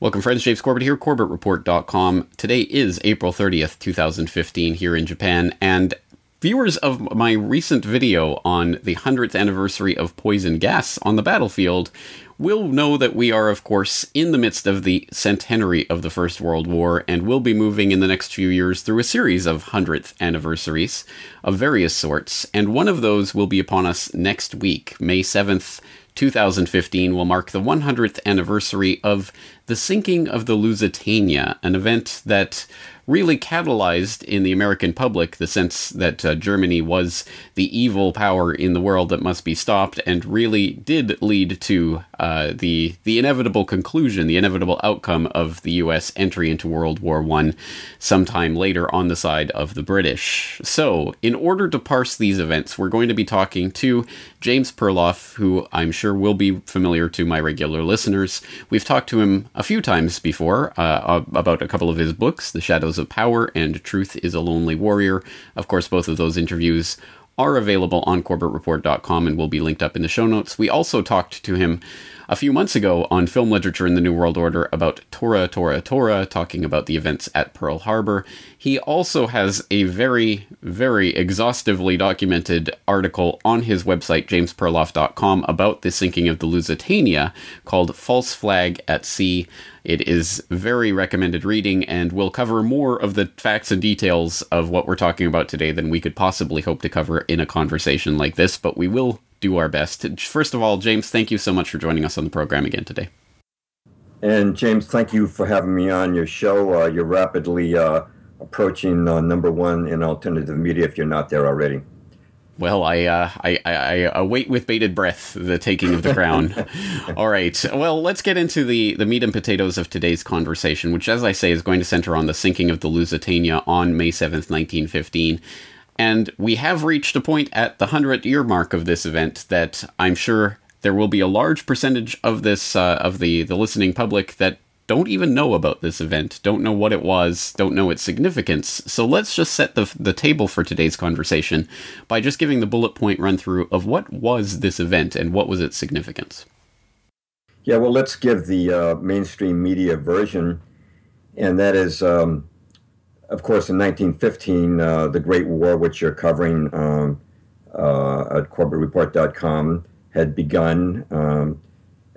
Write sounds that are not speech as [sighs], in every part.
Welcome, friends. James Corbett here, CorbettReport.com. Today is April 30th, 2015, here in Japan, and viewers of my recent video on the 100th anniversary of poison gas on the battlefield will know that we are, of course, in the midst of the centenary of the First World War, and will be moving in the next few years through a series of 100th anniversaries of various sorts, and one of those will be upon us next week, May 7th. 2015 will mark the 100th anniversary of the sinking of the Lusitania, an event that really catalyzed in the American public the sense that uh, Germany was the evil power in the world that must be stopped, and really did lead to uh, the the inevitable conclusion, the inevitable outcome of the U.S. entry into World War One, sometime later on the side of the British. So, in order to parse these events, we're going to be talking to James Perloff, who I'm sure will be familiar to my regular listeners. We've talked to him a few times before uh, about a couple of his books, The Shadows of Power and Truth is a Lonely Warrior. Of course, both of those interviews are available on CorbettReport.com and will be linked up in the show notes. We also talked to him a few months ago on Film Literature in the New World Order about Tora Tora Tora, talking about the events at Pearl Harbor. He also has a very, very exhaustively documented article on his website, jamesperloff.com, about the sinking of the Lusitania called False Flag at Sea. It is very recommended reading and we'll cover more of the facts and details of what we're talking about today than we could possibly hope to cover in a conversation like this, but we will do our best. First of all, James, thank you so much for joining us on the program again today. And James, thank you for having me on your show. Uh, you're rapidly uh, approaching uh, number one in alternative media if you're not there already. Well, I, uh, I, I, I await with bated breath the taking of the crown. [laughs] All right. Well, let's get into the, the meat and potatoes of today's conversation, which, as I say, is going to center on the sinking of the Lusitania on May 7th, 1915. And we have reached a point at the 100 year mark of this event that I'm sure there will be a large percentage of this, uh, of the, the listening public that don't even know about this event, don't know what it was, don't know its significance. So let's just set the, the table for today's conversation by just giving the bullet point run through of what was this event and what was its significance. Yeah, well, let's give the uh, mainstream media version, and that is, um, of course, in 1915, uh, the Great War, which you're covering um, uh, at CorbettReport.com, had begun. Um,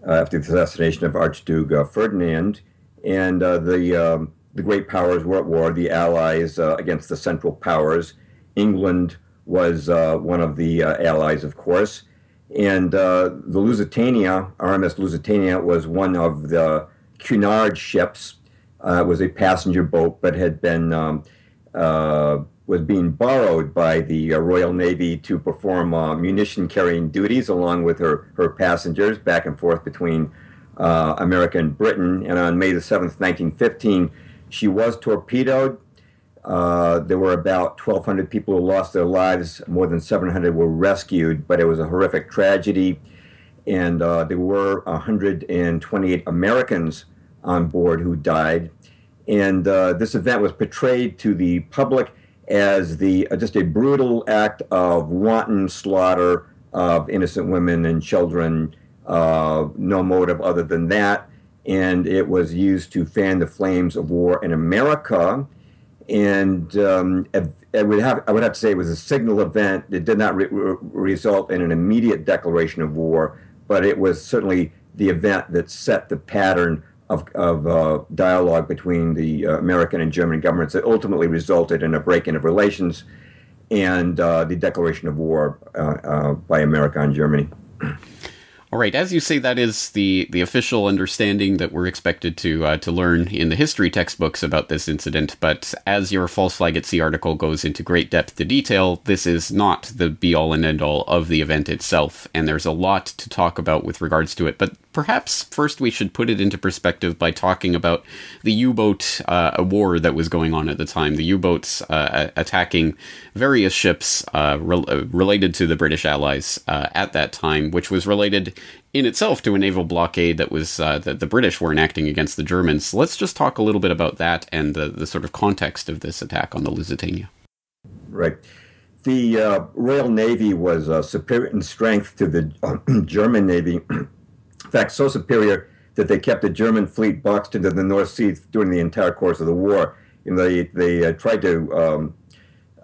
uh, after the assassination of Archduke uh, Ferdinand, and uh, the um, the great powers were at war. The Allies against the Central Powers. England was one of the allies, of course, and the Lusitania, RMS Lusitania, was one of the Cunard ships. Uh, was a passenger boat, but had been um, uh, was being borrowed by the uh, Royal Navy to perform uh, munition carrying duties along with her, her passengers back and forth between uh, America and Britain. And on May the 7th, 1915, she was torpedoed. Uh, there were about 1,200 people who lost their lives. More than 700 were rescued, but it was a horrific tragedy. And there were 128 Americans on board who died. And uh, this event was portrayed to the public as the uh, just a brutal act of wanton slaughter of innocent women and children, uh, no motive other than that. And it was used to fan the flames of war in America. And um, I would have I would have to say it was a signal event. It did not re- result in an immediate declaration of war, but it was certainly the event that set the pattern of, of uh, dialogue between the uh, American and German governments that ultimately resulted in a break-in of relations and uh, the declaration of war uh, by America on Germany. [clears throat] All right, as you say, that is the, the official understanding that we're expected to uh, to learn in the history textbooks about this incident. But as your false flag at sea article goes into great depth to detail, this is not the be all and end all of the event itself, and there's a lot to talk about with regards to it. But perhaps first we should put it into perspective by talking about the U-boat uh, war that was going on at the time. The U-boats uh, attacking various ships uh, re- uh, related to the British Allies uh, at that time, which was related in itself to a naval blockade that was uh, that the British were enacting against the Germans. let's just talk a little bit about that and the, the sort of context of this attack on the Lusitania. Right. The Royal Navy was superior in strength to the [clears throat] German Navy. [clears throat] fact, so superior that they kept the German fleet boxed into the North Sea during the entire course of the war. And they they uh, tried to um,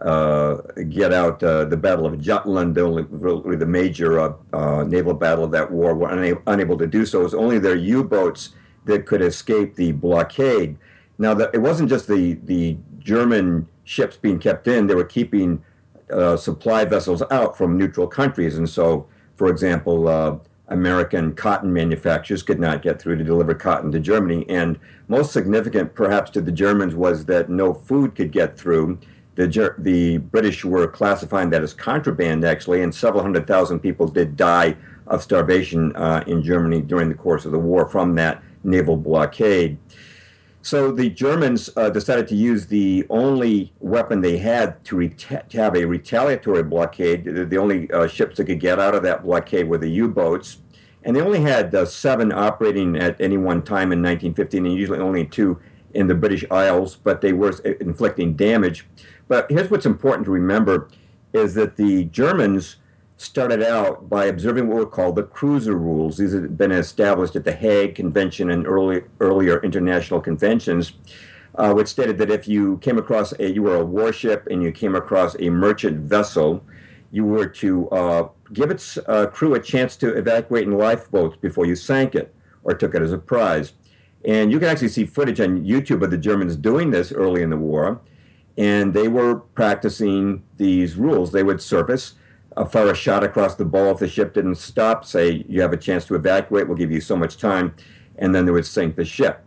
uh, get out uh, the Battle of Jutland, only really the major uh, uh, naval battle of that war, were una- unable to do so. It was only their U-boats that could escape the blockade. Now, the, it wasn't just the the German ships being kept in; they were keeping uh, supply vessels out from neutral countries, and so, for example. American cotton manufacturers could not get through to deliver cotton to Germany. And most significant, perhaps, to the Germans was that no food could get through the, the British were classifying that as contraband, actually, and several hundred thousand people did die of starvation uh, in Germany during the course of the war from that naval blockade. So the Germans uh, decided to use the only weapon they had to, reta- to have a retaliatory blockade. The, only uh, ships that could get out of that blockade were the U boats. And they only had uh, seven operating at any one time in 1915, and usually only two in the British Isles, but they were inflicting damage. But here's what's important to remember is that the Germans started out by observing what were called the cruiser rules. These had been established at the Hague Convention and early, earlier international conventions, uh, which stated that if you came across a, you were a warship and you came across a merchant vessel, you were to uh, give its uh, crew a chance to evacuate in lifeboats before you sank it or took it as a prize. And you can actually see footage on YouTube of the Germans doing this early in the war and they were practicing these rules. They would surface, uh, fire a shot across the ball if the ship didn't stop, say, You have a chance to evacuate, we'll give you so much time, and then they would sink the ship.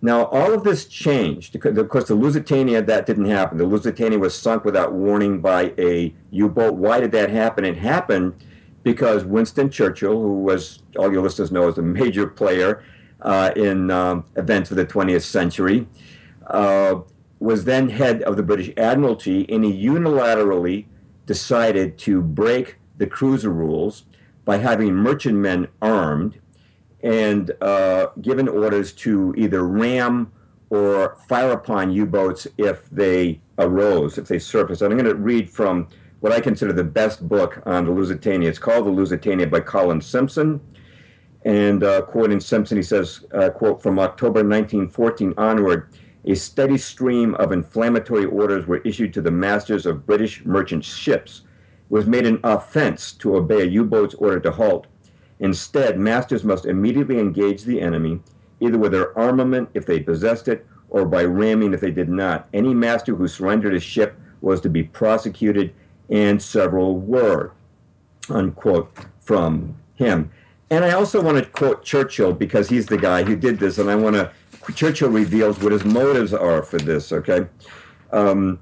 Now, all of this changed. Of course, the Lusitania, that didn't happen. The Lusitania was sunk without warning by a U boat. Why did that happen? It happened because Winston Churchill, who was, all your listeners know, is a [laughs] major player uh, in um, events of the 20th century, uh, was then head of the British Admiralty, and he unilaterally decided to break the cruiser rules by having merchantmen armed and uh, given orders to either ram or fire upon U boats if they arose, if they surfaced. And I'm going to read from what I consider the best book on the Lusitania. It's called The Lusitania by Colin Simpson. And uh, quoting Simpson, he says, uh, quote, from October 1914 onward, a steady stream of inflammatory orders were issued to the masters of British merchant ships. It was made an offense to obey a U boat's order to halt. Instead, masters must immediately engage the enemy, either with their armament if they possessed it, or by ramming if they did not. Any master who surrendered a ship was to be prosecuted, and several were. Unquote from him. And I also want to quote Churchill because he's the guy who did this, and I want to Churchill reveals what his motives are for this, okay? Um,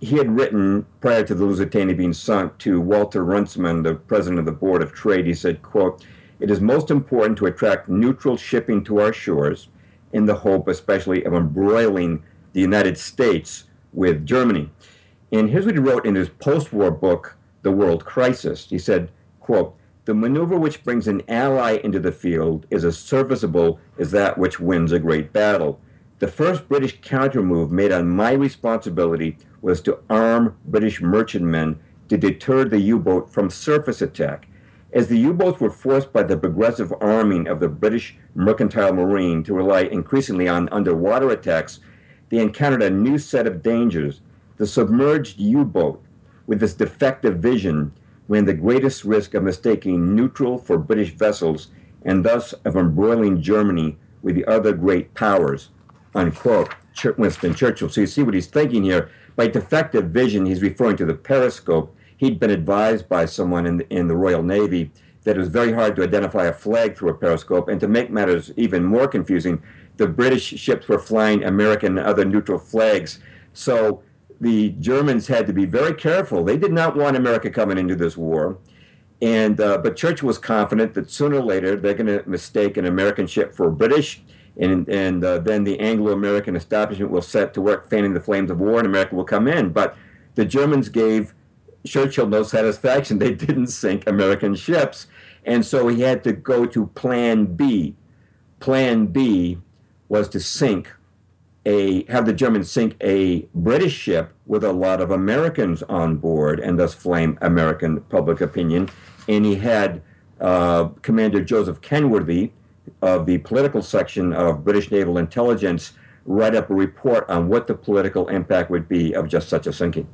he had written prior to the Lusitania being sunk to Walter Runciman, the president of the Board of Trade. He said, quote, it is most important to attract neutral shipping to our shores in the hope especially of embroiling the United States with Germany. And here's what he wrote in his post-war book, The World Crisis. He said, quote, the maneuver which brings an ally into the field is as serviceable as that which wins a great battle. The first British countermove made on my responsibility was to arm British merchantmen to deter the U boat from surface attack. As the U boats were forced by the progressive arming of the British mercantile marine to rely increasingly on underwater attacks, they encountered a new set of dangers. The submerged U boat, with its defective vision, ran the greatest risk of mistaking neutral for British vessels and thus of embroiling Germany with the other great powers. Unquote. Winston Churchill. So you see what he's thinking here. By defective vision, he's referring to the periscope. He'd been advised by someone in the, in the Royal Navy that it was very hard to identify a flag through a periscope. And to make matters even more confusing, the British ships were flying American and other neutral flags. So the Germans had to be very careful. They did not want America coming into this war. And uh, but Churchill was confident that sooner or later they're going to mistake an American ship for a British, and and uh, then the Anglo-American establishment will set to work fanning the flames of war, and America will come in. But the Germans gave Churchill no satisfaction. [laughs] They didn't sink American ships, and so he had to go to Plan B. Plan B was to sink a have the Germans sink a British ship with a lot of Americans on board and thus flame American public opinion. And he had uh, Commander Joseph Kenworthy of the political section of British Naval Intelligence write up a report on what the political impact would be of just such a sinking.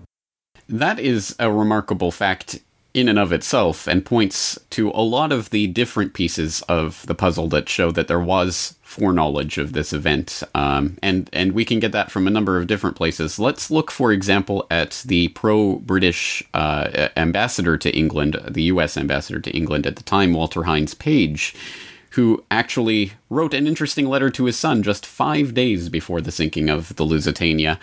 That is a remarkable fact in and of itself and points to a lot of the different pieces of the puzzle that show that there was foreknowledge of this event. Um, and, and we can get that from a number of different places. Let's look, for example, at the pro British uh, ambassador to England, the US ambassador to England at the time, Walter Hines Page. Who actually wrote an interesting letter to his son just five days before the sinking of the Lusitania,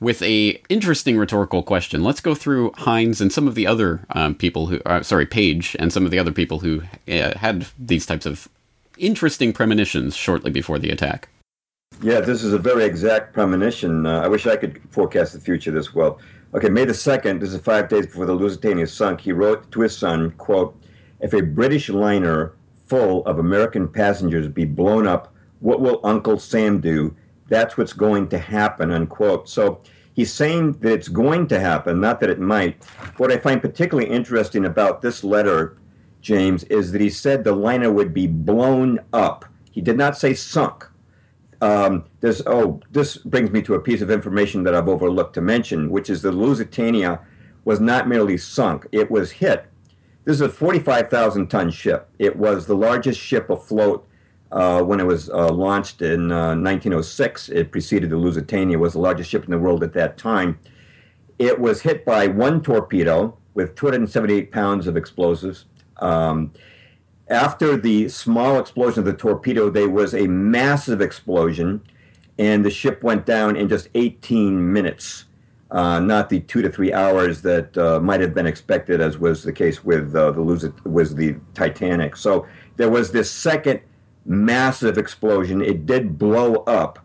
with a interesting rhetorical question. Let's go through Hines and some of the other um, people who, uh, sorry, Page and some of the other people who uh, had these types of interesting premonitions shortly before the attack. Yeah, this is a very exact premonition. Uh, I wish I could forecast the future this well. Okay, May the 2nd, this is five days before the Lusitania sunk, he wrote to his son, quote, If a British liner full of American passengers be blown up, what will Uncle Sam do? That's what's going to happen, unquote. So he's saying that it's going to happen, not that it might. What I find particularly interesting about this letter, James, is that he said the liner would be blown up. He did not say sunk. Um, this, oh, this brings me to a piece of information that I've overlooked to mention, which is the Lusitania was not merely sunk, it was hit. This is a 45,000 ton ship. It was the largest ship afloat uh, when it was uh, launched in uh, 1906. It preceded the Lusitania, was the largest ship in the world at that time. It was hit by one torpedo with 278 pounds of explosives. Um, after the small explosion of the torpedo, there was a massive explosion, and the ship went down in just 18 minutes. Uh, not the two to three hours that uh, might have been expected, as was the case with uh, the Lusit- was the Titanic. So there was this second massive explosion. It did blow up,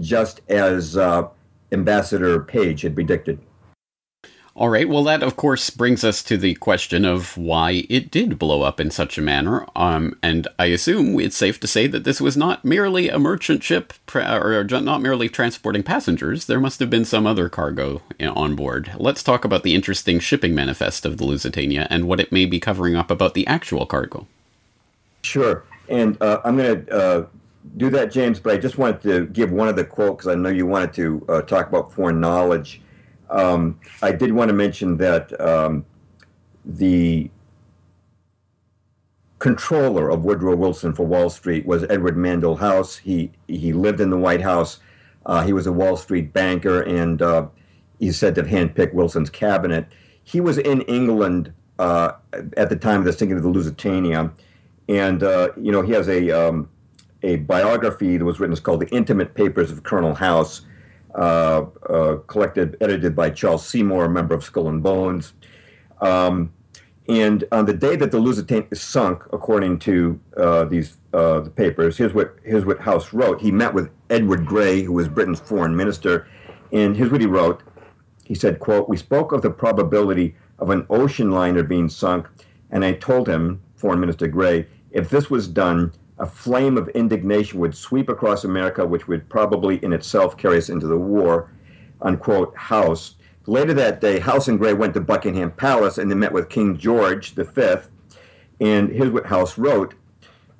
just as uh, Ambassador Page had predicted. All right. Well, that of course brings us to the question of why it did blow up in such a manner. Um, and I assume it's safe to say that this was not merely a merchant ship, or not merely transporting passengers. There must have been some other cargo on board. Let's talk about the interesting shipping manifest of the Lusitania and what it may be covering up about the actual cargo. Sure. And uh, I'm going to uh, do that, James, but I just wanted to give one of the quote because I know you wanted to uh, talk about foreign knowledge. Um, I did want to mention that um, the controller of Woodrow Wilson for Wall Street was Edward Mandell House. He he lived in the White House. Uh, he was a Wall Street banker, and uh, he's said to have handpicked Wilson's cabinet. He was in England uh, at the time of the sinking of the Lusitania and uh, you know he has a um, a biography that was written. It's called "The Intimate Papers of Colonel House," uh, uh, collected, edited by Charles Seymour, a member of Skull and Bones. Um, and on the day that the Lusitania sunk, according to uh, these uh, the papers, here's what here's what House wrote. He met with Edward Grey, who was Britain's foreign minister, and here's what he wrote. He said, "quote We spoke of the probability of an ocean liner being sunk, and I told him, Foreign Minister Grey, if this was done, a flame of indignation would sweep across America, which would probably in itself carry us into the war. Unquote, House. Later that day, House and Grey went to Buckingham Palace and they met with King George V. And here's what House wrote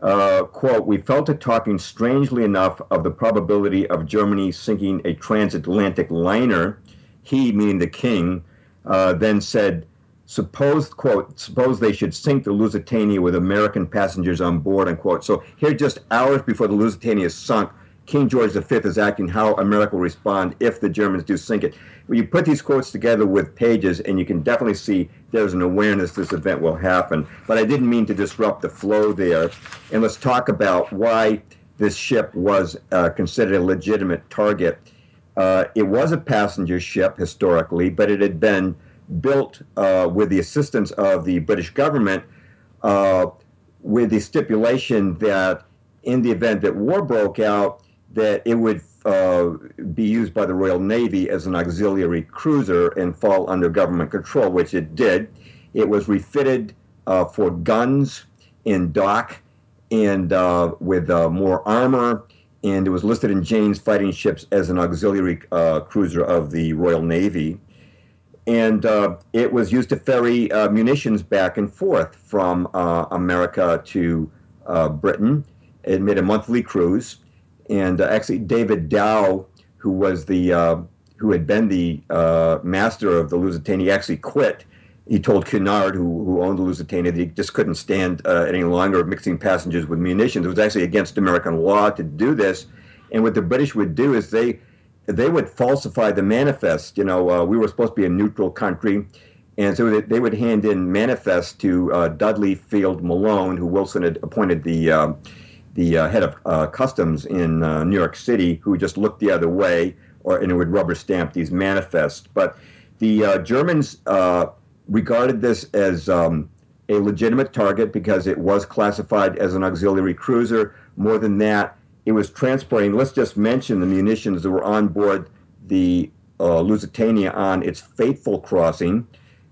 uh, quote, we fell to talking strangely enough of the probability of Germany sinking a transatlantic liner. He, meaning the king, uh, then said, suppose quote suppose they should sink the lusitania with american passengers on board unquote. So here just hours before the lusitania is sunk king george v is acting how america will respond if the germans do sink it. When you put these quotes together with pages and you can definitely see there's an awareness this event will happen. But i didn't mean to disrupt the flow there. And let's talk about why this ship was uh, considered a legitimate target. Uh, it was a passenger ship historically but it had been built uh, with the assistance of the British government uh, with the stipulation that in the event that war broke out, that it would uh, be used by the Royal Navy as an auxiliary cruiser and fall under government control, which it did. It was refitted uh, for guns in dock and uh, with uh, more armor, and it was listed in Jane's fighting ships as an auxiliary uh, cruiser of the Royal Navy. And uh, it was used to ferry munitions back and forth from America to Britain. It made a monthly cruise and uh, actually David Dow, who was the uh, who had been the uh, master of the Lusitania, actually quit. He told Cunard, who, who owned the Lusitania, that he just couldn't stand uh, any longer mixing passengers with munitions. It was actually against American law to do this. And what the British would do is they they would falsify the manifest. You know, uh, we were supposed to be a neutral country. And so they would hand in manifests to uh, Dudley Field Malone, who Wilson had appointed the the uh, head of uh, customs in uh, New York City who just looked the other way, or and it would rubber stamp these manifests. But the uh, Germans regarded this as um, a legitimate target because it was classified as an auxiliary cruiser. More than that, it was transporting. Let's just mention the munitions that were on board the uh, Lusitania on its fateful crossing.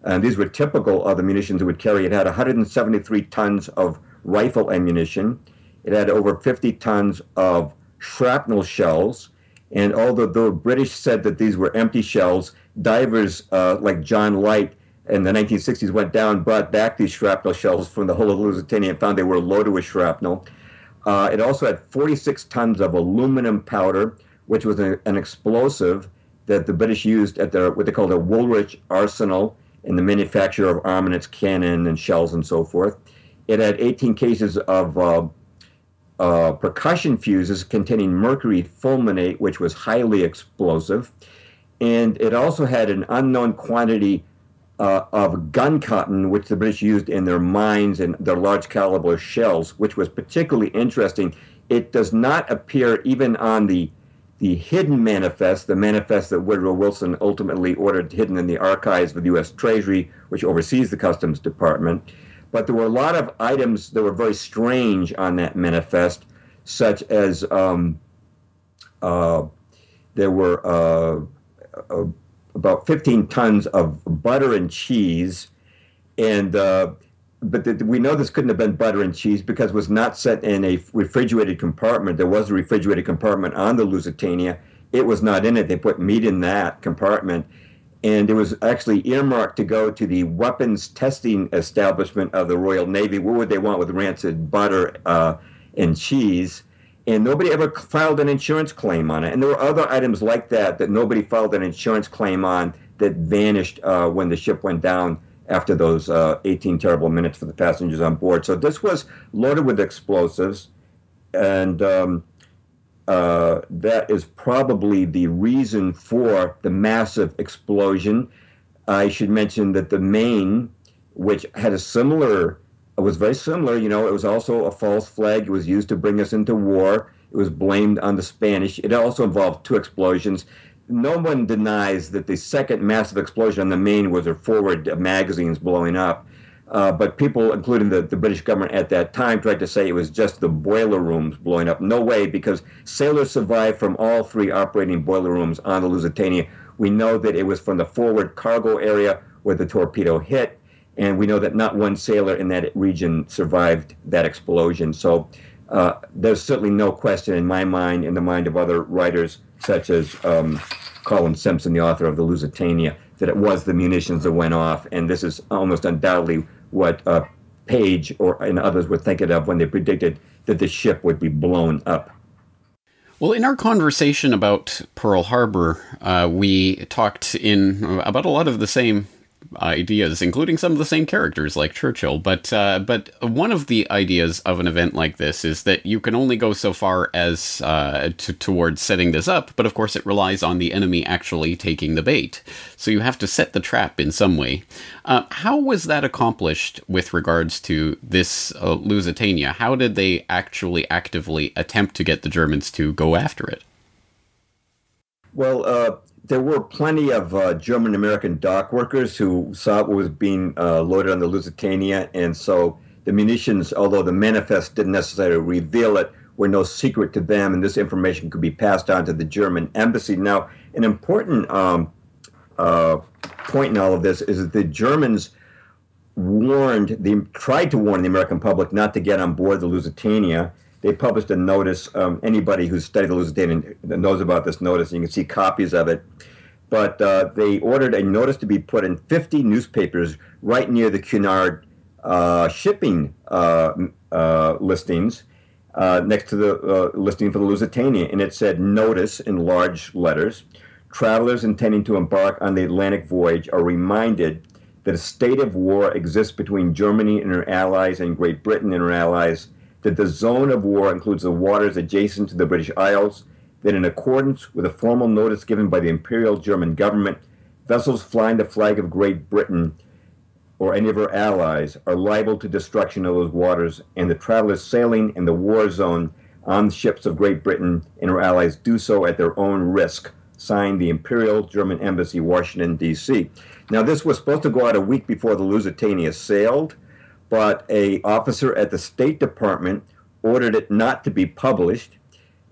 And these were typical of the munitions it would carry. It had 173 tons of rifle ammunition. It had over 50 tons of shrapnel shells. And although the British said that these were empty shells, divers uh, like John Light in the 1960s went down, brought back these shrapnel shells from the hull of Lusitania and found they were loaded with shrapnel. Uh, it also had 46 tons of aluminum powder, which was a, an explosive that the British used at their what they called a Woolwich arsenal in the manufacture of armaments, cannon, and shells, and so forth. It had 18 cases of uh, uh, percussion fuses containing mercury fulminate, which was highly explosive. And it also had an unknown quantity uh, of gun cotton, which the British used in their mines and their large caliber shells, which was particularly interesting. It does not appear even on the the hidden manifest, the manifest that Woodrow Wilson ultimately ordered hidden in the archives of the U.S. Treasury, which oversees the Customs Department. But there were a lot of items that were very strange on that manifest, such as um, uh, there were uh, uh, about 15 tons of butter and cheese, and uh, but the, we know this couldn't have been butter and cheese because it was not set in a refrigerated compartment. There was a refrigerated compartment on the Lusitania. It was not in it. They put meat in that compartment and it was actually earmarked to go to the weapons testing establishment of the Royal Navy. What would they want with rancid butter uh, and cheese? And nobody ever filed an insurance claim on it. And there were other items like that that nobody filed an insurance claim on that vanished uh, when the ship went down after those uh, 18 terrible minutes for the passengers on board. So this was loaded with explosives, and um, uh, that is probably the reason for the massive explosion. I should mention that the Maine, which had a similar, was very similar, you know, it was also a false flag. It was used to bring us into war. It was blamed on the Spanish. It also involved two explosions. No one denies that the second massive explosion on the Maine was their forward magazines blowing up. Uh, but people, including the, the British government at that time, tried to say it was just the boiler rooms blowing up. No way, because sailors survived from all three operating boiler rooms on the Lusitania. We know that it was from the forward cargo area where the torpedo hit, and we know that not one sailor in that region survived that explosion. So uh, there's certainly no question in my mind, in the mind of other writers, such as um, Colin Simpson, the author of the Lusitania, that it was the munitions that went off, and this is almost undoubtedly what uh, Page or and others were thinking of when they predicted that the ship would be blown up. Well, in our conversation about Pearl Harbor, uh, we talked in about a lot of the same ideas, including some of the same characters like Churchill. But uh, but one of the ideas of an event like this is that you can only go so far as uh, to, towards setting this up. But of course, it relies on the enemy actually taking the bait. So you have to set the trap in some way. Uh, how was that accomplished with regards to this uh, Lusitania? How did they actually actively attempt to get the Germans to go after it? Well, uh, there were plenty of uh, German American dock workers who saw what was being uh, loaded on the Lusitania, and so the munitions, although the manifest didn't necessarily reveal it, were no secret to them, and this information could be passed on to the German embassy. Now, an important um, uh, point in all of this is that the Germans warned, they tried to warn the American public not to get on board the Lusitania. They published a notice. Um, anybody who's studied the Lusitania knows about this notice. You can see copies of it. But uh, they ordered a notice to be put in 50 newspapers right near the Cunard uh, shipping uh, uh listings. Uh, next to the uh, listing for the Lusitania, and it said notice in large letters. Travelers intending to embark on the Atlantic voyage are reminded that a state of war exists between Germany and her allies and Great Britain and her allies, that the zone of war includes the waters adjacent to the British Isles, that in accordance with a formal notice given by the Imperial German government, vessels flying the flag of Great Britain or any of her allies are liable to destruction of those waters, and the travelers sailing in the war zone on ships of Great Britain and her allies do so at their own risk. Signed the Imperial German Embassy, Washington, D.C. Now, this was supposed to go out a week before the Lusitania sailed, but a officer at the State Department ordered it not to be published.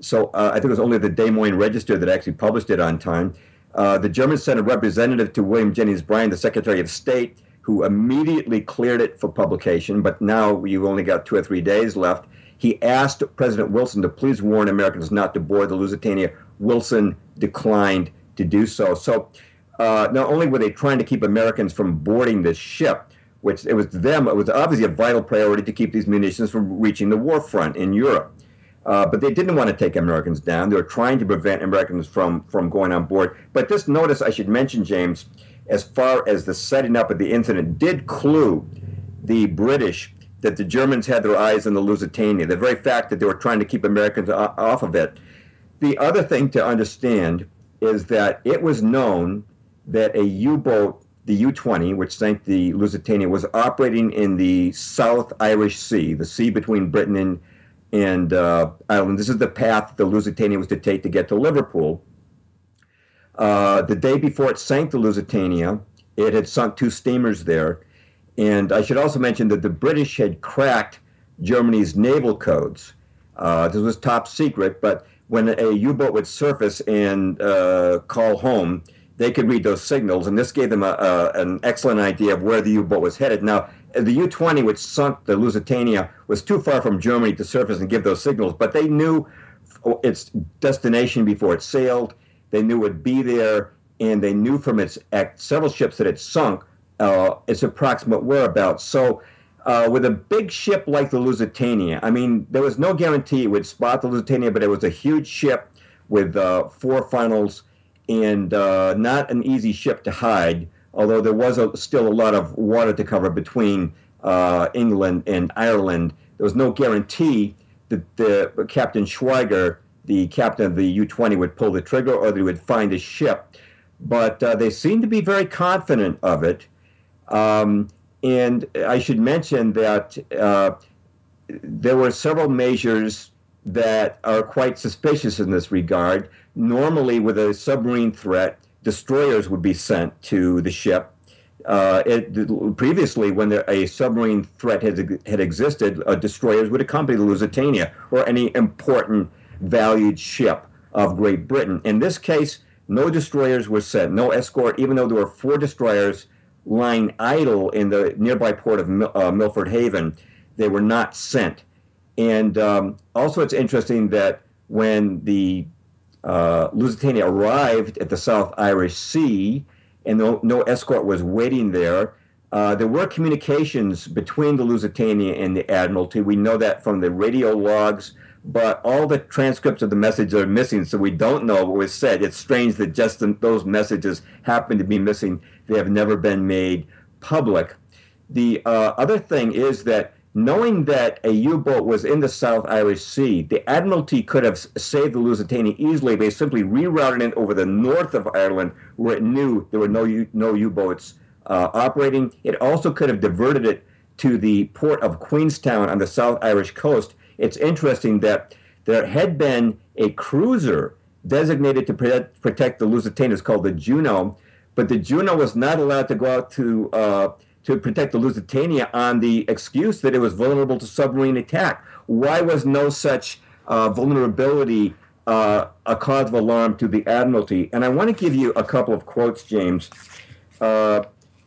So uh, I think it was only the Des Moines Register that actually published it on time. Uh, the German sent a representative to William Jennings Bryan, the Secretary of State, who immediately cleared it for publication. But now you've only got two or three days left. He asked President Wilson to please warn Americans not to board the Lusitania. Wilson declined to do so. So uh, not only were they trying to keep Americans from boarding this ship, which it was to them, it was obviously a vital priority to keep these munitions from reaching the war front in Europe. Uh, but they didn't want to take Americans down. They were trying to prevent Americans from, from going on board. But this notice, I should mention, James, as far as the setting up of the incident, did clue the British that the Germans had their eyes on the Lusitania. The very fact that they were trying to keep Americans off of it. The other thing to understand is that it was known that a U-boat, the U-20, which sank the Lusitania, was operating in the South Irish Sea, the sea between Britain and, and uh, Ireland. This is the path the Lusitania was to take to get to Liverpool. Uh, the day before it sank the Lusitania, it had sunk two steamers there. And I should also mention that the British had cracked Germany's naval codes. Uh, this was top secret, but when a U boat would surface and uh, call home, they could read those signals, and this gave them a, a, an excellent idea of where the U boat was headed. Now, the U 20, which sunk the Lusitania, was too far from Germany to surface and give those signals, but they knew its destination before it sailed. They knew it would be there, and they knew from its several ships that it sunk uh, its approximate whereabouts. So, uh, with a big ship like the Lusitania, I mean, there was no guarantee it would spot the Lusitania, but it was a huge ship with uh, four funnels and uh, not an easy ship to hide, although there was a, still a lot of water to cover between uh, England and Ireland. There was no guarantee that the Captain Schwieger, the captain of the U-20, would pull the trigger or that he would find a ship. But uh, they seemed to be very confident of it. Um, and I should mention that uh, there were several measures that are quite suspicious in this regard normally with a submarine threat, destroyers would be sent to the ship. Uh, it, previously, when there, a submarine threat had, had existed, uh, destroyers would accompany the Lusitania or any important valued ship of Great Britain. In this case, no destroyers were sent, no escort, even though there were four destroyers lying idle in the nearby port of Mil- uh, Milford Haven. They were not sent. And um, also, it's interesting that when the uh, Lusitania arrived at the South Irish Sea, and no, no escort was waiting there. Uh, there were communications between the Lusitania and the Admiralty. We know that from the radio logs, but all the transcripts of the messages are missing, so we don't know what was said. It's strange that just those messages happen to be missing. They have never been made public. The uh, other thing is that knowing that a U-boat was in the South Irish Sea, the Admiralty could have saved the Lusitania easily by simply rerouting it over the north of Ireland, where it knew there were no U- no U-boats uh, operating. It also could have diverted it to the port of Queenstown on the South Irish coast. It's interesting that there had been a cruiser designated to protect, protect the Lusitania, it's called the Juno, but the Juno was not allowed to go out to uh, to protect the Lusitania on the excuse that it was vulnerable to submarine attack. Why was no such uh, vulnerability uh, a cause of alarm to the Admiralty? And I want to give you a couple of quotes, James, uh,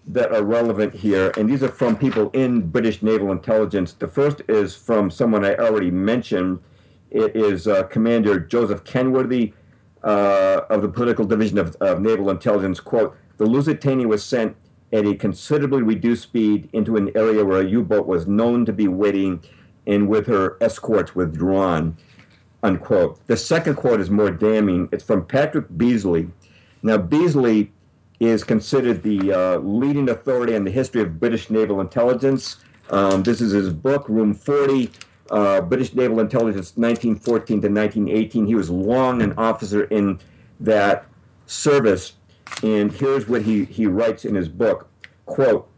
that are relevant here. And these are from people in British naval intelligence. The first is from someone I already mentioned. It is uh, Commander Joseph Kenworthy uh, of the Political Division of, of Naval Intelligence. Quote, the Lusitania was sent at a considerably reduced speed into an area where a U-boat was known to be waiting and with her escorts withdrawn, unquote. The second quote is more damning. It's from Patrick Beesly. Now, Beesly is considered the uh, leading authority on the history of British naval intelligence. Um, this is his book, Room 40, uh, British Naval Intelligence, 1914 to 1918. He was long an officer in that service. And here's what he, he writes in his book, quote,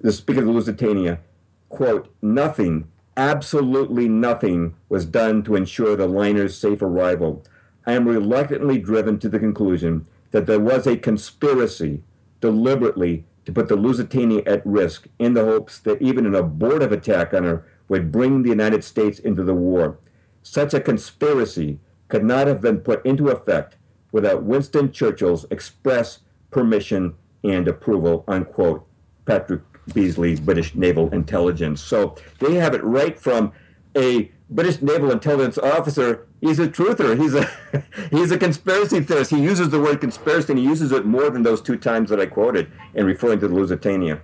the Speaker of the Lusitania, quote, nothing, absolutely nothing was done to ensure the liner's safe arrival. I am reluctantly driven to the conclusion that there was a conspiracy deliberately to put the Lusitania at risk in the hopes that even an abortive attack on her would bring the United States into the war. Such a conspiracy could not have been put into effect without Winston Churchill's express permission and approval, unquote. Patrick Beesly, British Naval Intelligence. So they have it right from a British naval intelligence officer. He's a truther. He's a [laughs] he's a conspiracy theorist. He uses the word conspiracy, and he uses it more than those two times that I quoted in referring to the Lusitania.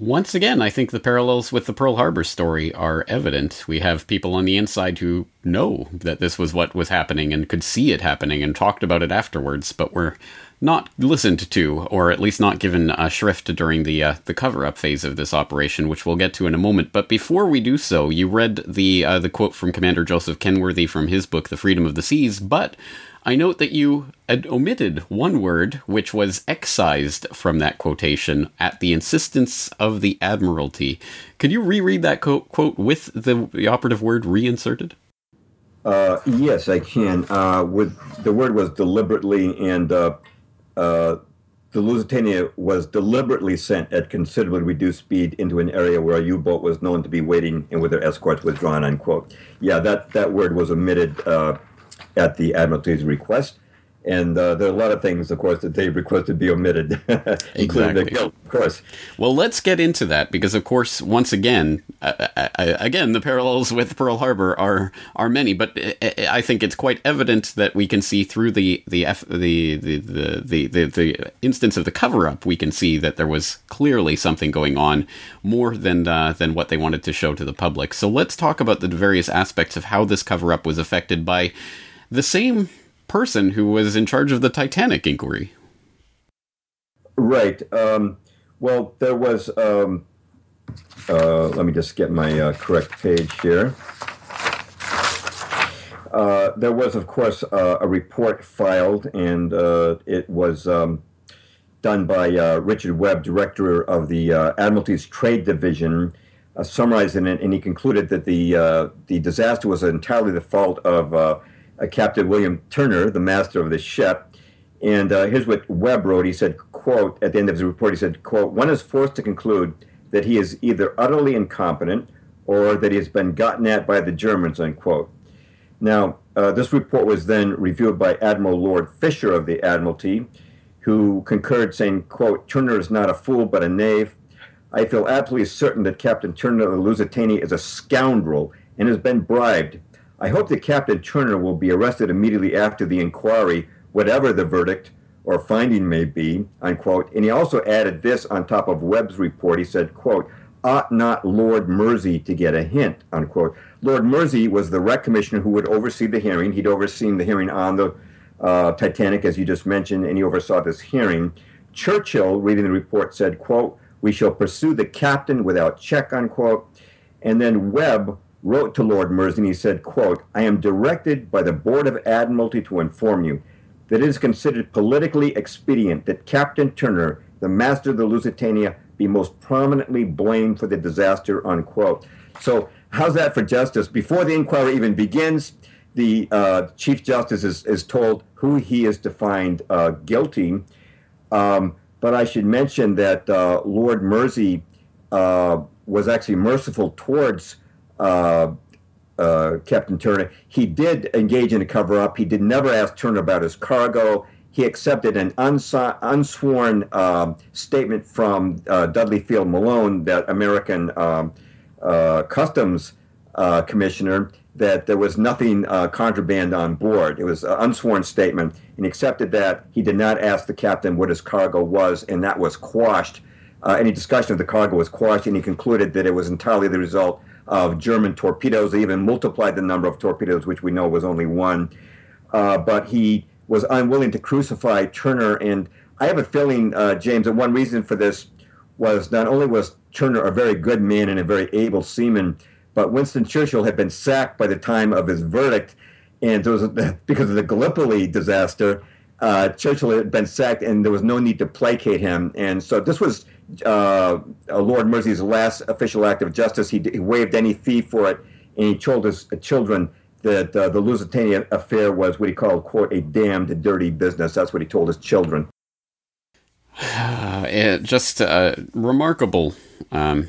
Once again, I think the parallels with the Pearl Harbor story are evident. We have people on the inside who know that this was what was happening and could see it happening and talked about it afterwards, but were not listened to, or at least not given a shrift during the uh, the cover up phase of this operation, which we'll get to in a moment. But before we do so, you read the uh, the quote from Commander Joseph Kenworthy from his book, The Freedom of the Seas. But I note that you had omitted one word, which was excised from that quotation at the insistence of the Admiralty. Could you reread that quote, quote with the, the operative word reinserted? Uh, yes, I can. Uh, with the word was deliberately and uh, uh, the Lusitania was deliberately sent at considerably reduced speed into an area where a U-boat was known to be waiting and with their escorts withdrawn. Unquote. Yeah, that that word was omitted uh, at the Admiralty's request. And uh, there are a lot of things, of course, that they requested be omitted, [laughs] including the guilt, of course. Well, let's get into that because, of course, once again, uh, uh, uh, again, the parallels with Pearl Harbor are are many. But I, I think it's quite evident that we can see through the the F, the, the, the, the the the instance of the cover up, we can see that there was clearly something going on more than uh, than what they wanted to show to the public. So let's talk about the various aspects of how this cover up was affected by the same person who was in charge of the Titanic inquiry. Right. Um, well, there was. Um, uh, let me just get my uh, correct page here. Uh, there was, of course, uh, a report filed, and uh, it was um, done by uh, Richard Webb, director of the Admiralty's Trade Division, summarizing it, and he concluded that the the disaster was entirely the fault of Captain William Turner, the master of the ship. And uh, here's what Webb wrote. He said, "quote At the end of his report, he said, quote One is forced to conclude that he is either utterly incompetent or that he has been gotten at by the Germans." Unquote. Now, uh, this report was then reviewed by Admiral Lord Fisher of the Admiralty, who concurred, saying, quote, Turner is not a fool, but a knave. I feel absolutely certain that Captain Turner of the Lusitania is a scoundrel and has been bribed. I hope that Captain Turner will be arrested immediately after the inquiry, whatever the verdict or finding may be, unquote. And he also added this on top of Webb's report. He said, quote, ought not Lord Mersey to get a hint, unquote. Lord Mersey was the wreck commissioner who would oversee the hearing. He'd overseen the hearing on the uh, Titanic, as you just mentioned, and he oversaw this hearing. Churchill, reading the report, said, quote, we shall pursue the captain without check, unquote. And then Webb wrote to Lord Mersey and he said, quote, I am directed by the Board of Admiralty to inform you that it is considered politically expedient that Captain Turner, the master of the Lusitania, be most prominently blamed for the disaster, unquote. So, how's that for justice? Before the inquiry even begins, the uh, Chief Justice is, is told who he is defined uh, guilty. Um, But I should mention that uh, Lord Mersey uh, was actually merciful towards uh, uh, Captain Turner. He did engage in a cover up. He did never ask Turner about his cargo. He accepted an unso- unsworn um, statement from uh, Dudley Field Malone, that American um, uh, Customs uh, Commissioner, that there was nothing uh, contraband on board. It was an unsworn statement, and accepted that. He did not ask the captain what his cargo was, and that was quashed. Uh, any discussion of the cargo was quashed, and he concluded that it was entirely the result of German torpedoes. They even multiplied the number of torpedoes, which we know was only one. Uh, but he was unwilling to crucify Turner, and I have a feeling, uh, James, that one reason for this was not only was Turner a very good man and a very able seaman, but Winston Churchill had been sacked by the time of his verdict, and was, [laughs] because of the Gallipoli disaster. Uh, Churchill had been sacked, and there was no need to placate him. And so this was uh, Lord Mersey's last official act of justice. He, he, waived any fee for it, and he told his children that uh, the Lusitania affair was what he called, quote, a damned dirty business. That's what he told his children. [sighs] just uh, remarkable, um,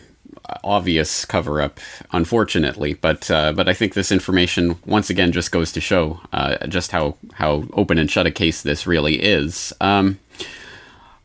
obvious cover up, unfortunately. But uh, but I think this information once again just goes to show uh, just how how open and shut a case this really is. Um,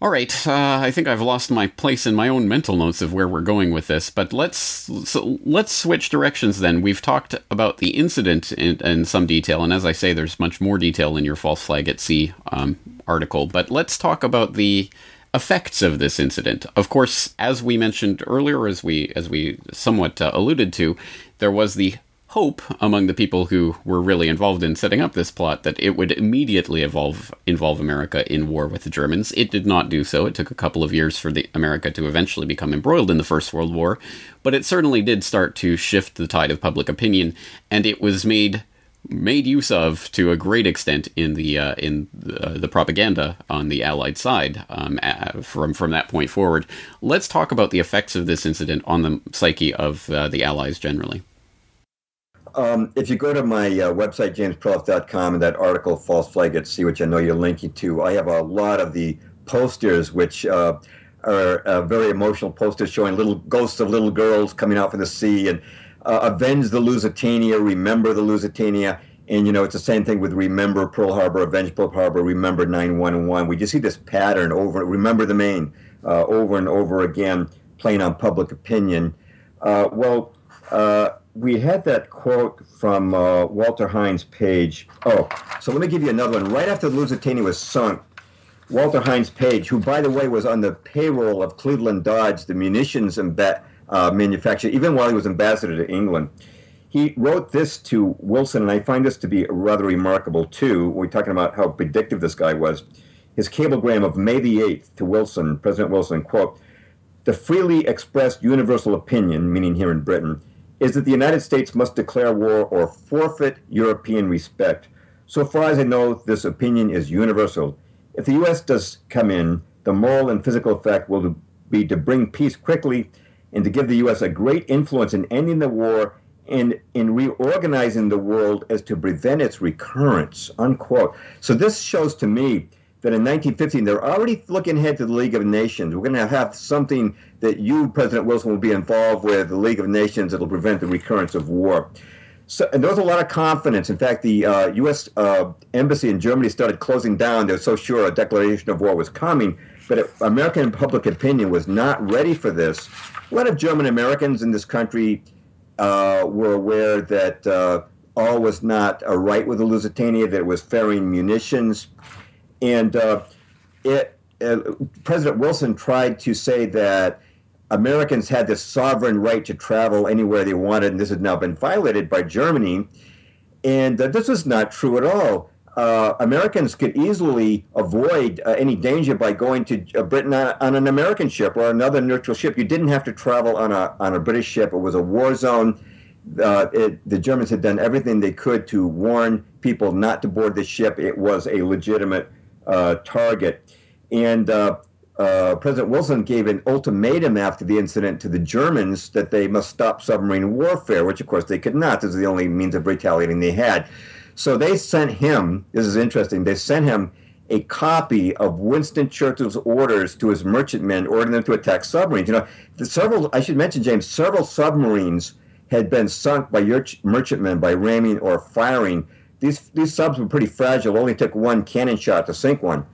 all right, uh, I think I've lost my place in my own mental notes of where we're going with this, but let's so let's switch directions then. We've talked about the incident in, in, some detail, and as I say, there's much more detail in your false flag at sea um, article. But let's talk about the effects of this incident. Of course, as we mentioned earlier, as we as we somewhat uh, alluded to, there was the hope among the people who were really involved in setting up this plot that it would immediately evolve involve America in war with the Germans. It did not do so. It took a couple of years for the America to eventually become embroiled in the First World War, but it certainly did start to shift the tide of public opinion, and it was made made use of to a great extent in the uh, in the, uh, the, propaganda on the Allied side um, from from that point forward. Let's talk about the effects of this incident on the psyche of uh, the Allies generally. Um, if you go to my uh, website, jamesperloff.com, and that article, False Flag at Sea, which I know you're linking to, I have a lot of the posters, which uh, are uh, very emotional posters showing little ghosts of little girls coming out from the sea and uh, avenge the Lusitania, remember the Lusitania. And, you know, it's the same thing with remember Pearl Harbor, avenge Pearl Harbor, remember 911. We just see this pattern over, remember the Maine, uh, over and over again, playing on public opinion. Uh, well, we had that quote from uh, Walter Hines Page. Oh, so let me give you another one. Right after the Lusitania was sunk, Walter Hines Page, who, by the way, was on the payroll of Cleveland Dodge, the munitions imba- uh, manufacturer, even while he was ambassador to England, he wrote this to Wilson, and I find this to be rather remarkable, too. We're talking about how predictive this guy was. His cablegram of May the 8th to Wilson, President Wilson, quote, the freely expressed universal opinion, meaning here in Britain, is that the United States must declare war or forfeit European respect. So far as I know, this opinion is universal. If the U.S. does come in, the moral and physical effect will be to bring peace quickly and to give the U.S. a great influence in ending the war and in reorganizing the world as to prevent its recurrence. Unquote. So this shows to me that in 1915 they're already looking ahead to the League of Nations. We're going to have something that you, President Wilson, will be involved with the League of Nations that'll prevent the recurrence of war. So, and there was a lot of confidence. In fact, the uh, U.S. Uh, embassy in Germany started closing down. They were so sure a declaration of war was coming, but it, American public opinion was not ready for this. A lot of German Americans in this country uh, were aware that uh, all was not right with the Lusitania, that it was ferrying munitions, and uh, it, uh, President Wilson tried to say that Americans had this sovereign right to travel anywhere they wanted, and this has now been violated by Germany. And uh, this is not true at all. Uh, Americans could easily avoid uh, any danger by going to uh, Britain on, on, an American ship or another neutral ship. You didn't have to travel on a on a British ship. It was a war zone. Uh, it, the Germans had done everything they could to warn people not to board the ship. It was a legitimate target, and uh, President Wilson gave an ultimatum after the incident to the Germans that they must stop submarine warfare, which of course they could not. This is the only means of retaliating they had. So they sent him, this is interesting, they sent him a copy of Winston Churchill's orders to his merchantmen, ordering them to attack submarines. You know, several I should mention, James, several submarines had been sunk by your merchantmen by ramming or firing. These these subs were pretty fragile. Only took one cannon shot to sink one.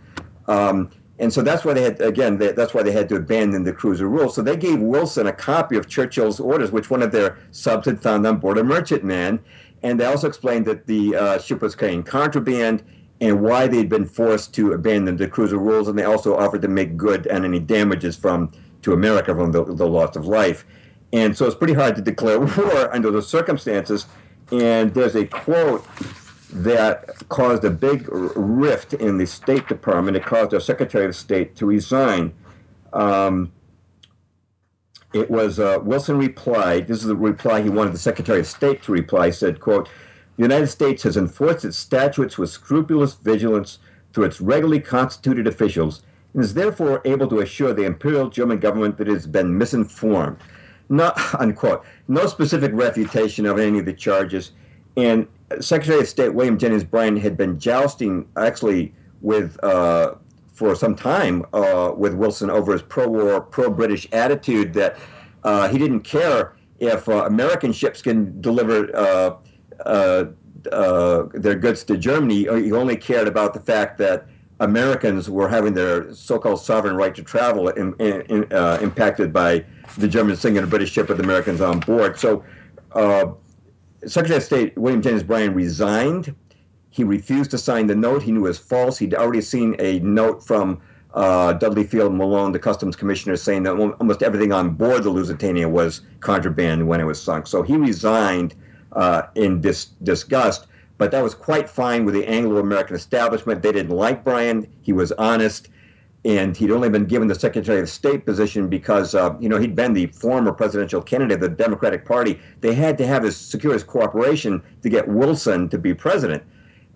Um, and so that's why they had again. They, that's why they had to abandon the cruiser rule. So they gave Wilson a copy of Churchill's orders, which one of their subs had found on board a merchantman, and they also explained that the uh, ship was carrying contraband and why they'd been forced to abandon the cruiser rules, and they also offered to make good on any damages from to America from the, the loss of life. And so it's pretty hard to declare [laughs] war under those circumstances. And there's a quote that caused a big rift in the State Department. It caused our Secretary of State to resign. Um, it was uh, Wilson replied. This is the reply he wanted the Secretary of State to reply. He said, "quote The United States has enforced its statutes with scrupulous vigilance through its regularly constituted officials, and is therefore able to assure the Imperial German government that it has been misinformed." Not [laughs] unquote. No specific refutation of any of the charges, and Secretary of State William Jennings Bryan had been jousting actually with uh, for some time uh, with Wilson over his pro-war, pro-British attitude that uh, he didn't care if uh, American ships can deliver uh, uh, their goods to Germany. He only cared about the fact that Americans were having their so-called sovereign right to travel in, in, impacted by the Germans sinking a British ship with Americans on board. So Secretary of State William Jennings Bryan resigned. He refused to sign the note. He knew it was false. He'd already seen a note from uh, Dudley Field Malone, the Customs Commissioner, saying that almost everything on board the Lusitania was contraband when it was sunk. So he resigned uh, in dis- disgust. But that was quite fine with the Anglo American establishment. They didn't like Bryan. He was honest and he'd only been given the Secretary of State position because uh, you know he'd been the former presidential candidate of the Democratic Party. They had to have his secure his cooperation to get Wilson to be president,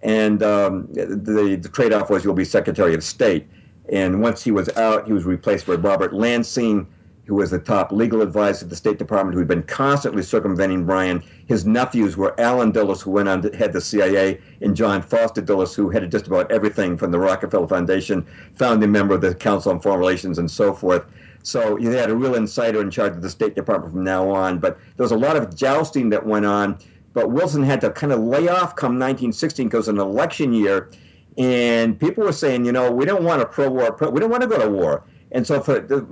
and um, the, the trade-off was you'll be Secretary of State. And once he was out, he was replaced by Robert Lansing, who was the top legal advisor at the State Department, who had been constantly circumventing Bryan. His nephews were Allen Dulles, who went on to head the CIA, and John Foster Dulles, who headed just about everything from the Rockefeller Foundation, founding member of the Council on Foreign Relations, and so forth. So you had a real insider in charge of the State Department from now on. But there was a lot of jousting that went on. But Wilson had to kind of lay off come 1916 because an election year, and people were saying, you know, we don't want a pro-war, pro- we don't want to go to war. And so for the,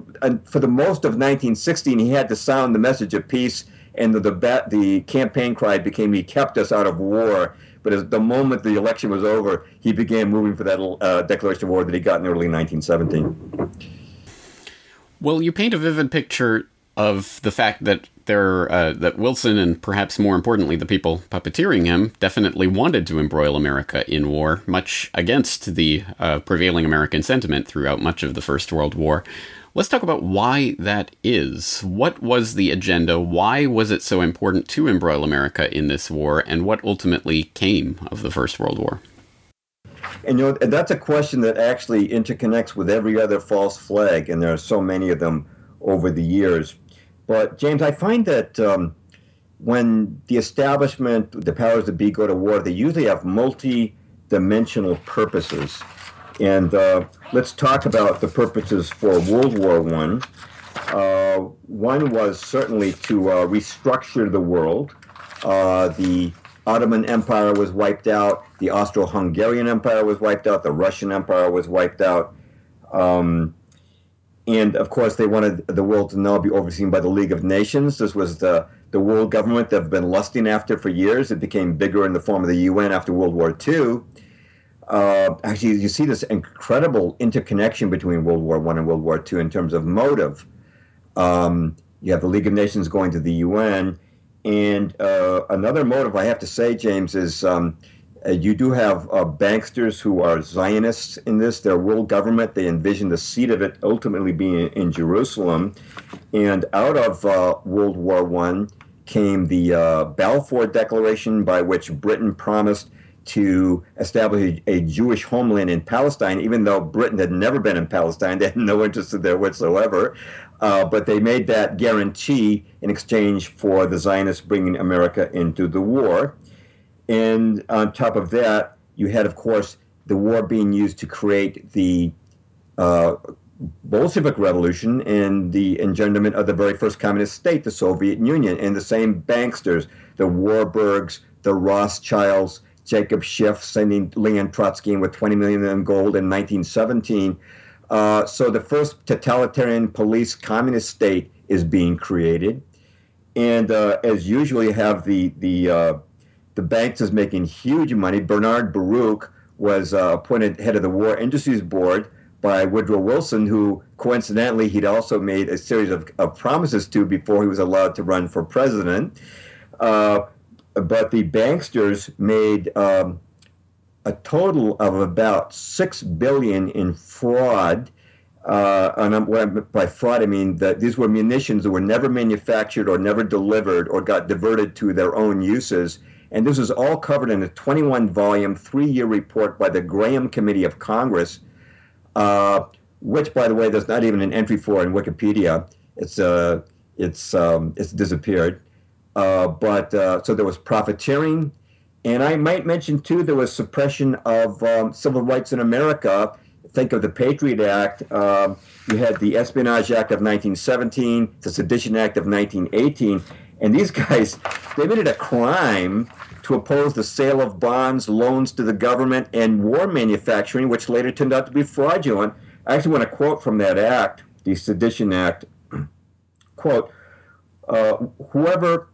for the most of 1916, he had to sound the message of peace, and the, the, the campaign cry became, he kept us out of war. But as the moment the election was over, he began moving for that uh, declaration of war that he got in early 1917. Well, you paint a vivid picture of the fact that there uh, that Wilson and perhaps more importantly the people puppeteering him definitely wanted to embroil America in war, much against the uh, prevailing American sentiment throughout much of the First World War. Let's talk about why that is. What was the agenda? Why was it so important to embroil America in this war? And what ultimately came of the First World War? And you know that's a question that actually interconnects with every other false flag, and there are so many of them over the years. But James, I find that um, when the establishment, the powers that be, go to war, they usually have multi-dimensional purposes. And uh, let's talk about the purposes for World War One. Uh, one was certainly to uh, restructure the world. Uh, the Ottoman Empire was wiped out. The Austro-Hungarian Empire was wiped out. The Russian Empire was wiped out. Um, and of course, they wanted the world to now be overseen by the League of Nations. This was the the world government they've been lusting after for years. It became bigger in the form of the UN after World War II. Uh, actually, you see this incredible interconnection between World War One and World War II in terms of motive. Um, you have the League of Nations going to the UN, and uh, another motive I have to say, James, is um, uh, you do have uh, banksters who are Zionists in this. Their world government, they envision the seat of it ultimately being in Jerusalem. And out of uh, World War One came the uh, Balfour Declaration, by which Britain promised to establish a, a, Jewish homeland in Palestine, even though Britain had never been in Palestine. [laughs] They had no interest in there whatsoever. Uh, but they made that guarantee in exchange for the Zionists bringing America into the war. And on top of that, you had, of course, the war being used to create the uh, Bolshevik Revolution and the engenderment of the very first communist state, the Soviet Union, and the same banksters, the Warburgs, the Rothschilds, Jacob Schiff sending Leon Trotsky in with 20 million in gold in 1917. Uh, so the first totalitarian police communist state is being created, and uh, as usual, you have the the uh, the banks is making huge money. Bernard Baruch was uh, appointed head of the War Industries Board by Woodrow Wilson, who coincidentally he'd also made a series of, of promises to before he was allowed to run for president. Uh, but the banksters made um, a total of about six billion in fraud. Uh, and by fraud, I mean that these were munitions that were never manufactured or never delivered or got diverted to their own uses. And this is all covered in a 21 volume, three year report by the Graham Committee of Congress, uh, which, by the way, there's not even an entry for in Wikipedia. It's, uh, it's, um, it's disappeared. Uh, but uh, so there was profiteering. And I might mention, too, there was suppression of um, civil rights in America. Think of the Patriot Act. Um, you had the Espionage Act of 1917, the Sedition Act of 1918. And these guys, they made it a crime to oppose the sale of bonds, loans to the government, and war manufacturing, which later turned out to be fraudulent. I actually want to quote from that act, the Sedition Act. [clears throat] quote, uh, whoever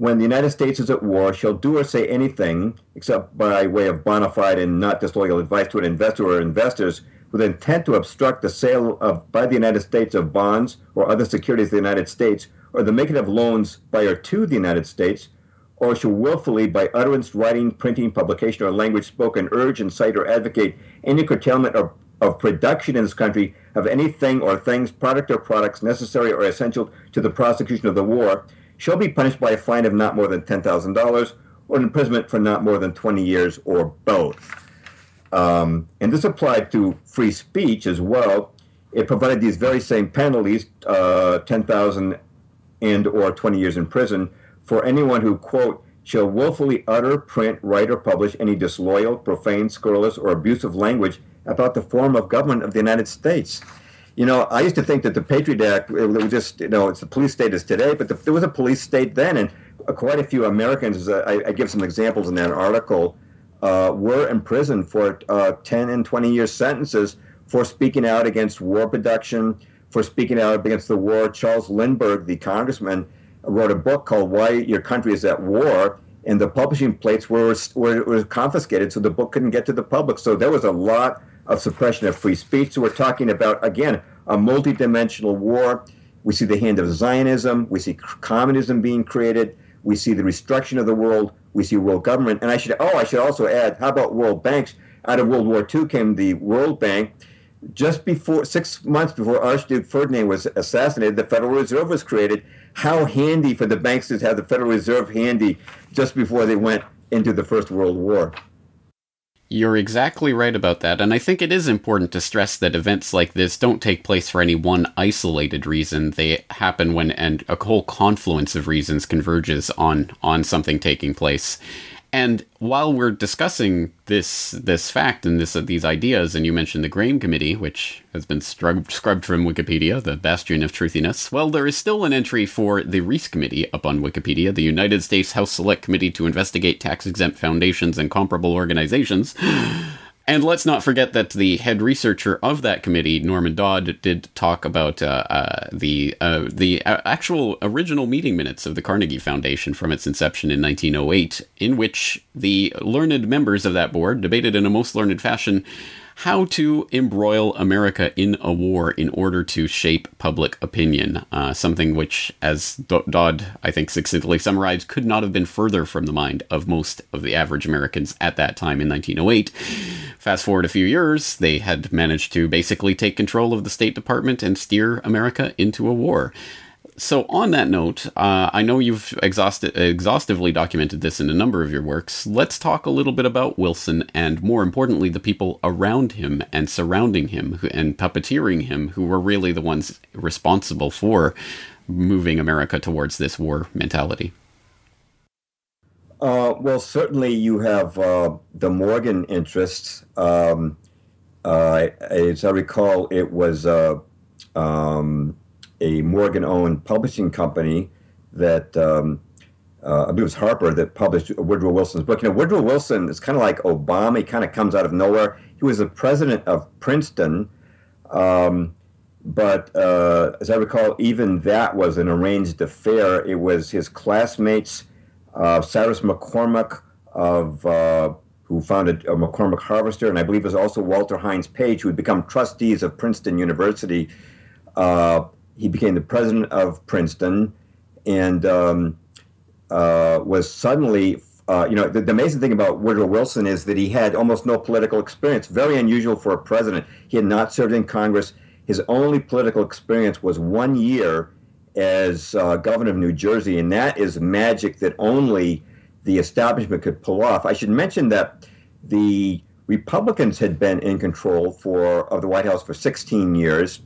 when the United States is at war, shall do or say anything, except by way of bona fide and not disloyal advice to an investor or investors, with intent to obstruct the sale of by the United States of bonds or other securities of the United States, or the making of loans by or to the United States, or shall willfully, by utterance, writing, printing, publication, or language spoken, urge, incite, or advocate any curtailment of, of production in this country of anything or things, product or products necessary or essential to the prosecution of the war, shall be punished by a fine of not more than $10,000 or imprisonment for not more than 20 years or both. Um, and this applied to free speech as well. It provided these very same penalties, uh, 10,000 and or 20 years in prison for anyone who, quote, shall willfully utter, print, write, or publish any disloyal, profane, scurrilous, or abusive language about the form of government of the United States. You know, I used to think that the Patriot Act it was just, you know, it's the police state as today, but the, there was a police state then, and quite a few Americans, I, I give some examples in that article, uh, were imprisoned for uh, 10 and 20 year sentences for speaking out against war production, for speaking out against the war. Charles Lindbergh, the congressman, wrote a book called Why Your Country is at War, and the publishing plates were, were, were confiscated, so the book couldn't get to the public. So there was a lot of suppression of free speech. So we're talking about, again, a multidimensional war. We see the hand of Zionism. We see communism being created. We see the restructuring of the world. We see world government. And I should, oh, I should also add, how about world banks? Out of World War II came the World Bank. Just before, six months before Archduke Ferdinand was assassinated, the Federal Reserve was created. How handy for the banks to have the Federal Reserve handy just before they went into the First World War. You're exactly right about that, and I think it is important to stress that events like this don't take place for any one isolated reason. They happen when and a whole confluence of reasons converges on on something taking place. And while we're discussing this this fact and this uh, these ideas, and you mentioned the Graham Committee, which has been scrubbed, scrubbed from Wikipedia, the bastion of truthiness. Well, there is still an entry for the Reece Committee up on Wikipedia, the United States House Select Committee to investigate tax exempt foundations and comparable organizations. And let's not forget that the head researcher of that committee, Norman Dodd, did talk about uh, uh, the uh, the uh, actual original meeting minutes of the Carnegie Foundation from its inception in 1908, in which the learned members of that board debated in a most learned fashion how to embroil America in a war in order to shape public opinion. Uh, something which, as Dodd, I think, succinctly summarized, could not have been further from the mind of most of the average Americans at that time in 1908. Fast forward a few years, they had managed to basically take control of the State Department and steer America into a war. So, on that note, uh, I know you've exhausted, exhaustively documented this in a number of your works. Let's talk a little bit about Wilson and, more importantly, the people around him and surrounding him and puppeteering him, who were really the ones responsible for moving America towards this war mentality. Uh, well, certainly you have uh, the Morgan interests. Um, uh, as I recall, it was uh, um, a Morgan owned publishing company that um, uh, I believe it was Harper that published Woodrow Wilson's book. You know, Woodrow Wilson is kind of like Obama. He kind of comes out of nowhere. He was the president of Princeton. Um, but uh, as I recall, even that was an arranged affair. It was his classmates, uh, Cyrus McCormick of uh, who founded uh, McCormick Harvester, and I believe it was also Walter Hines Page, who had become trustees of Princeton University. He became the president of Princeton, and um, uh, was suddenly uh, you know, the, the, amazing thing about Woodrow Wilson is that he had almost no political experience. Very unusual for a president. He had not served in Congress. His only political experience was one year as uh, governor of New Jersey, and that is magic that only the establishment could pull off. I should mention that the Republicans had been in control for of the White House for 16 years,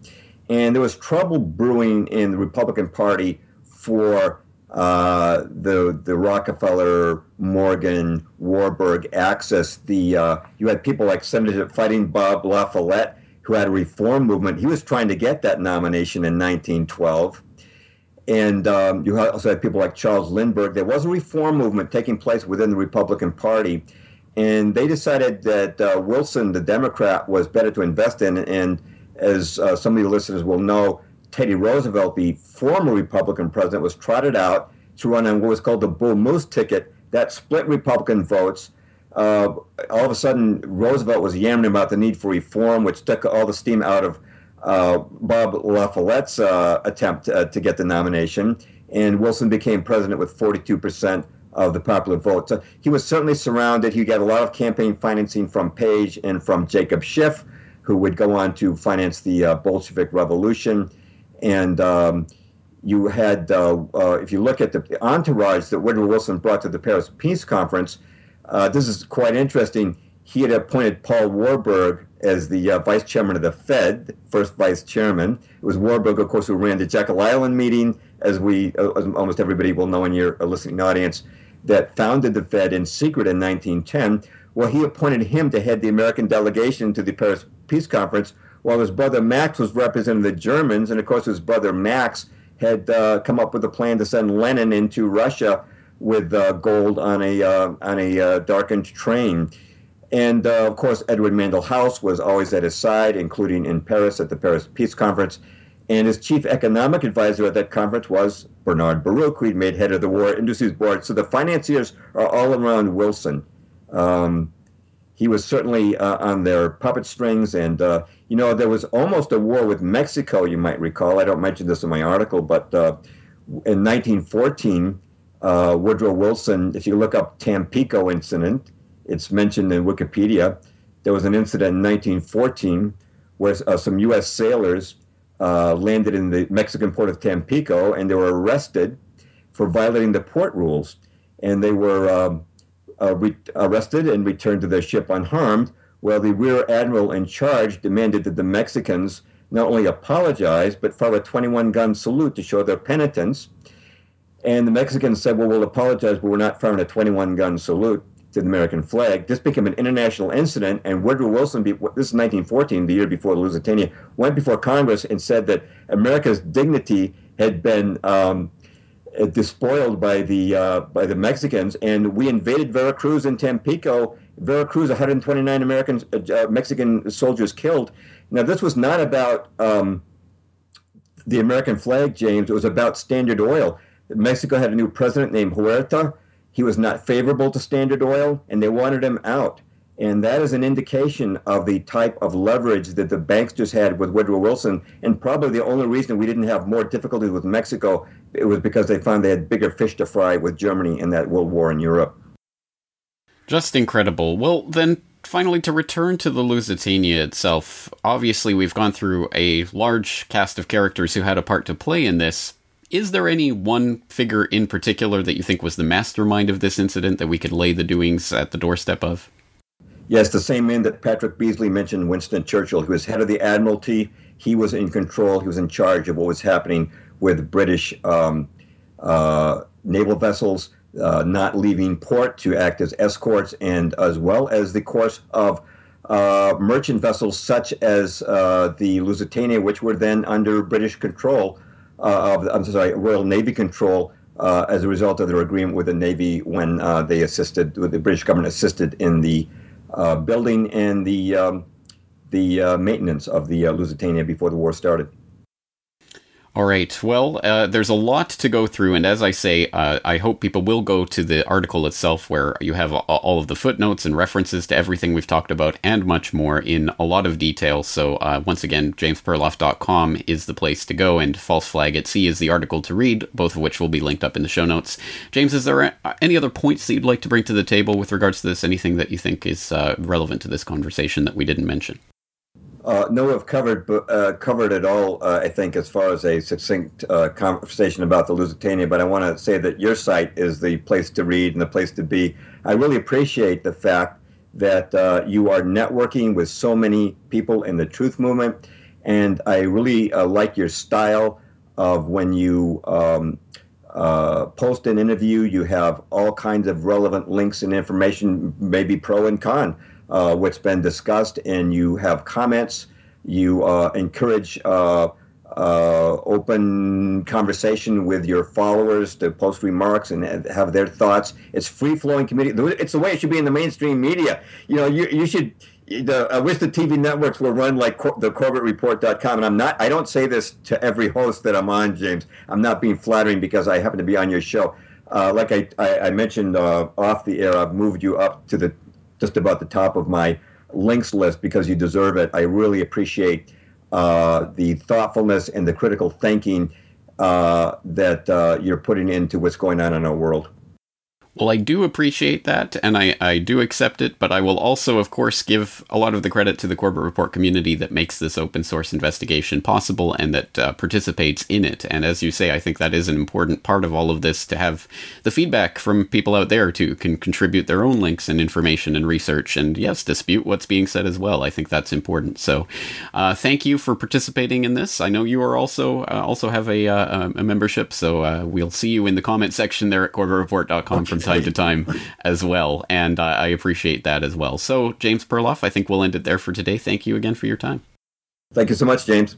and there was trouble brewing in the Republican Party for uh, the the Rockefeller, Morgan, Warburg axis. The uh, you had people like Senator Fighting Bob La Follette, who had a reform movement. He was trying to get that nomination in 1912. And um, you also had people like Charles Lindbergh. There was a reform movement taking place within the Republican Party, and they decided that uh, Wilson, the Democrat, was better to invest in. And as uh, some of your listeners will know, Teddy Roosevelt, the former Republican president, was trotted out to run on what was called the Bull Moose ticket. That split Republican votes. Uh, all of a sudden, Roosevelt was yammering about the need for reform, which took all the steam out of uh, Bob La Follette's uh, attempt uh, to get the nomination. And Wilson became president with 42% of the popular vote. So he was certainly surrounded. He got a lot of campaign financing from Page and from Jacob Schiff, who would go on to finance the uh, Bolshevik Revolution and um, you had, uh, uh, if you look at the entourage that Woodrow Wilson brought to the Paris Peace Conference, uh, this is quite interesting. He had appointed Paul Warburg as the uh, vice chairman of the Fed, first vice chairman. It was Warburg, of course, who ran the Jekyll Island meeting, as we, uh, as almost everybody will know in your listening audience, that founded the Fed in secret in 1910. Well, he appointed him to head the American delegation to the Paris Peace Conference, while his brother Max was representing the Germans, and of course his brother Max had uh, come up with a plan to send Lenin into Russia with uh, gold on a uh, on a uh, darkened train. And uh, of course, Edward Mandell House was always at his side, including in Paris at the Paris Peace Conference. And his chief economic advisor at that conference was Bernard Baruch, who he'd made head of the War Industries Board. So the financiers are all around Wilson. Um, he was certainly uh, on their puppet strings. And, uh, you know, there was almost a war with Mexico, you might recall. I don't mention this in my article, but uh, in 1914, uh, Woodrow Wilson, if you look up Tampico incident, it's mentioned in Wikipedia. There was an incident in 1914 where uh, some U.S. sailors uh, landed in the Mexican port of Tampico and they were arrested for violating the port rules. And they were. Uh, re- arrested and returned to their ship unharmed, while the rear admiral in charge demanded that the Mexicans not only apologize, but fire a 21 gun salute to show their penitence. And the Mexicans said, Well, we'll apologize, but we're not firing a 21 gun salute to the American flag. This became an international incident, and Woodrow Wilson, this is 1914, the year before the Lusitania, went before Congress and said that America's dignity had been um, despoiled by the uh, by the Mexicans, and we invaded Veracruz and Tampico. Veracruz, 129 American uh, uh, Mexican soldiers killed. Now, this was not about um, the American flag, James. It was about Standard Oil. Mexico had a new president named Huerta. He was not favorable to Standard Oil, and they wanted him out. And that is an indication of the type of leverage that the banksters had with Woodrow Wilson. And probably the only reason we didn't have more difficulties with Mexico, it was because they found they had bigger fish to fry with Germany in that World War in Europe. Just incredible. Well, then finally, to return to the Lusitania itself, obviously we've gone through a large cast of characters who had a part to play in this. Is there any one figure in particular that you think was the mastermind of this incident that we could lay the doings at the doorstep of? Yes, the same man that Patrick Beesly mentioned, Winston Churchill, who was head of the Admiralty. He was in control. He was in charge of what was happening with British um, uh, naval vessels. uh, not leaving port to act as escorts, and as well as the course of uh, merchant vessels such as uh, the Lusitania, which were then under British control uh, of, I'm sorry, Royal Navy control uh, as a result of their agreement with the Navy when they assisted, the British government assisted in the Uh, building and the um, the uh, maintenance of the uh, Lusitania before the war started. All right. Well, uh, there's a lot to go through, and as I say, uh, I hope people will go to the article itself where you have all of the footnotes and references to everything we've talked about and much more in a lot of detail. So, uh, once again, jamesperloff.com is the place to go, and False Flag at Sea is the article to read, both of which will be linked up in the show notes. James, is there any other points that you'd like to bring to the table with regards to this? Anything that you think is uh, relevant to this conversation that we didn't mention? Uh, no, we've covered uh, covered it all. Uh, I think as far as a succinct uh, conversation about the Lusitania, but I want to say that your site is the place to read and the place to be. I really appreciate the fact that uh, you are networking with so many people in the truth movement, and I really uh, like your style of when you. Um, post an interview, you have all kinds of relevant links and information, maybe pro and con uh, what's been discussed, and you have comments. You uh, encourage uh, uh, open conversation with your followers to post remarks and have their thoughts. It's free flowing community. It's the way it should be in the mainstream media. You know, you, you should. The, I wish the TV networks were run like cor- the CorbettReport.com. And I'm not. I don't say this to every host that I'm on, James. I'm not being flattering because I happen to be on your show. Uh, like I, I, I mentioned uh, off the air, I've moved you up to the just about the top of my links list because you deserve it. I really appreciate uh, the thoughtfulness and the critical thinking uh, that uh, you're putting into what's going on in our world. Well, I do appreciate that, and I, I do accept it, but I will also, of course, give a lot of the credit to the Corbett Report community that makes this open source investigation possible and that uh, participates in it. And as you say, I think that is an important part of all of this to have the feedback from people out there to can contribute their own links and information and research, and yes, dispute what's being said as well. I think that's important. So, uh, thank you for participating in this. I know you are also uh, also have a, uh, a membership, so uh, we'll see you in the comment section there at CorbettReport.com from time to time as well. And uh, I appreciate that as well. So, James Perloff, I think we'll end it there for today. Thank you again for your time. Thank you so much, James.